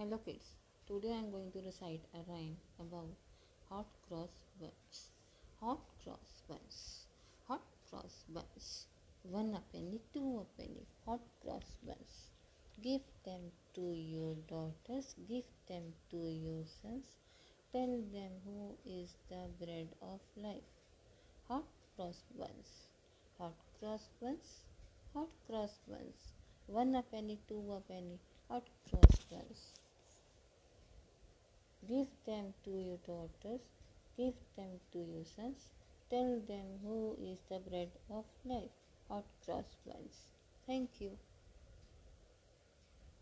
Hello kids, today I am going to recite a rhyme about hot cross buns. Hot cross buns, hot cross buns. One a penny, two a penny, hot cross buns. Give them to your daughters, give them to your sons. Tell them who is the bread of life. Hot cross buns, hot cross buns, hot cross buns. One a penny, two a penny, hot cross buns. Give them to your daughters, give them to your sons. Tell them who is the bread of life. Hot cross buns. Thank you.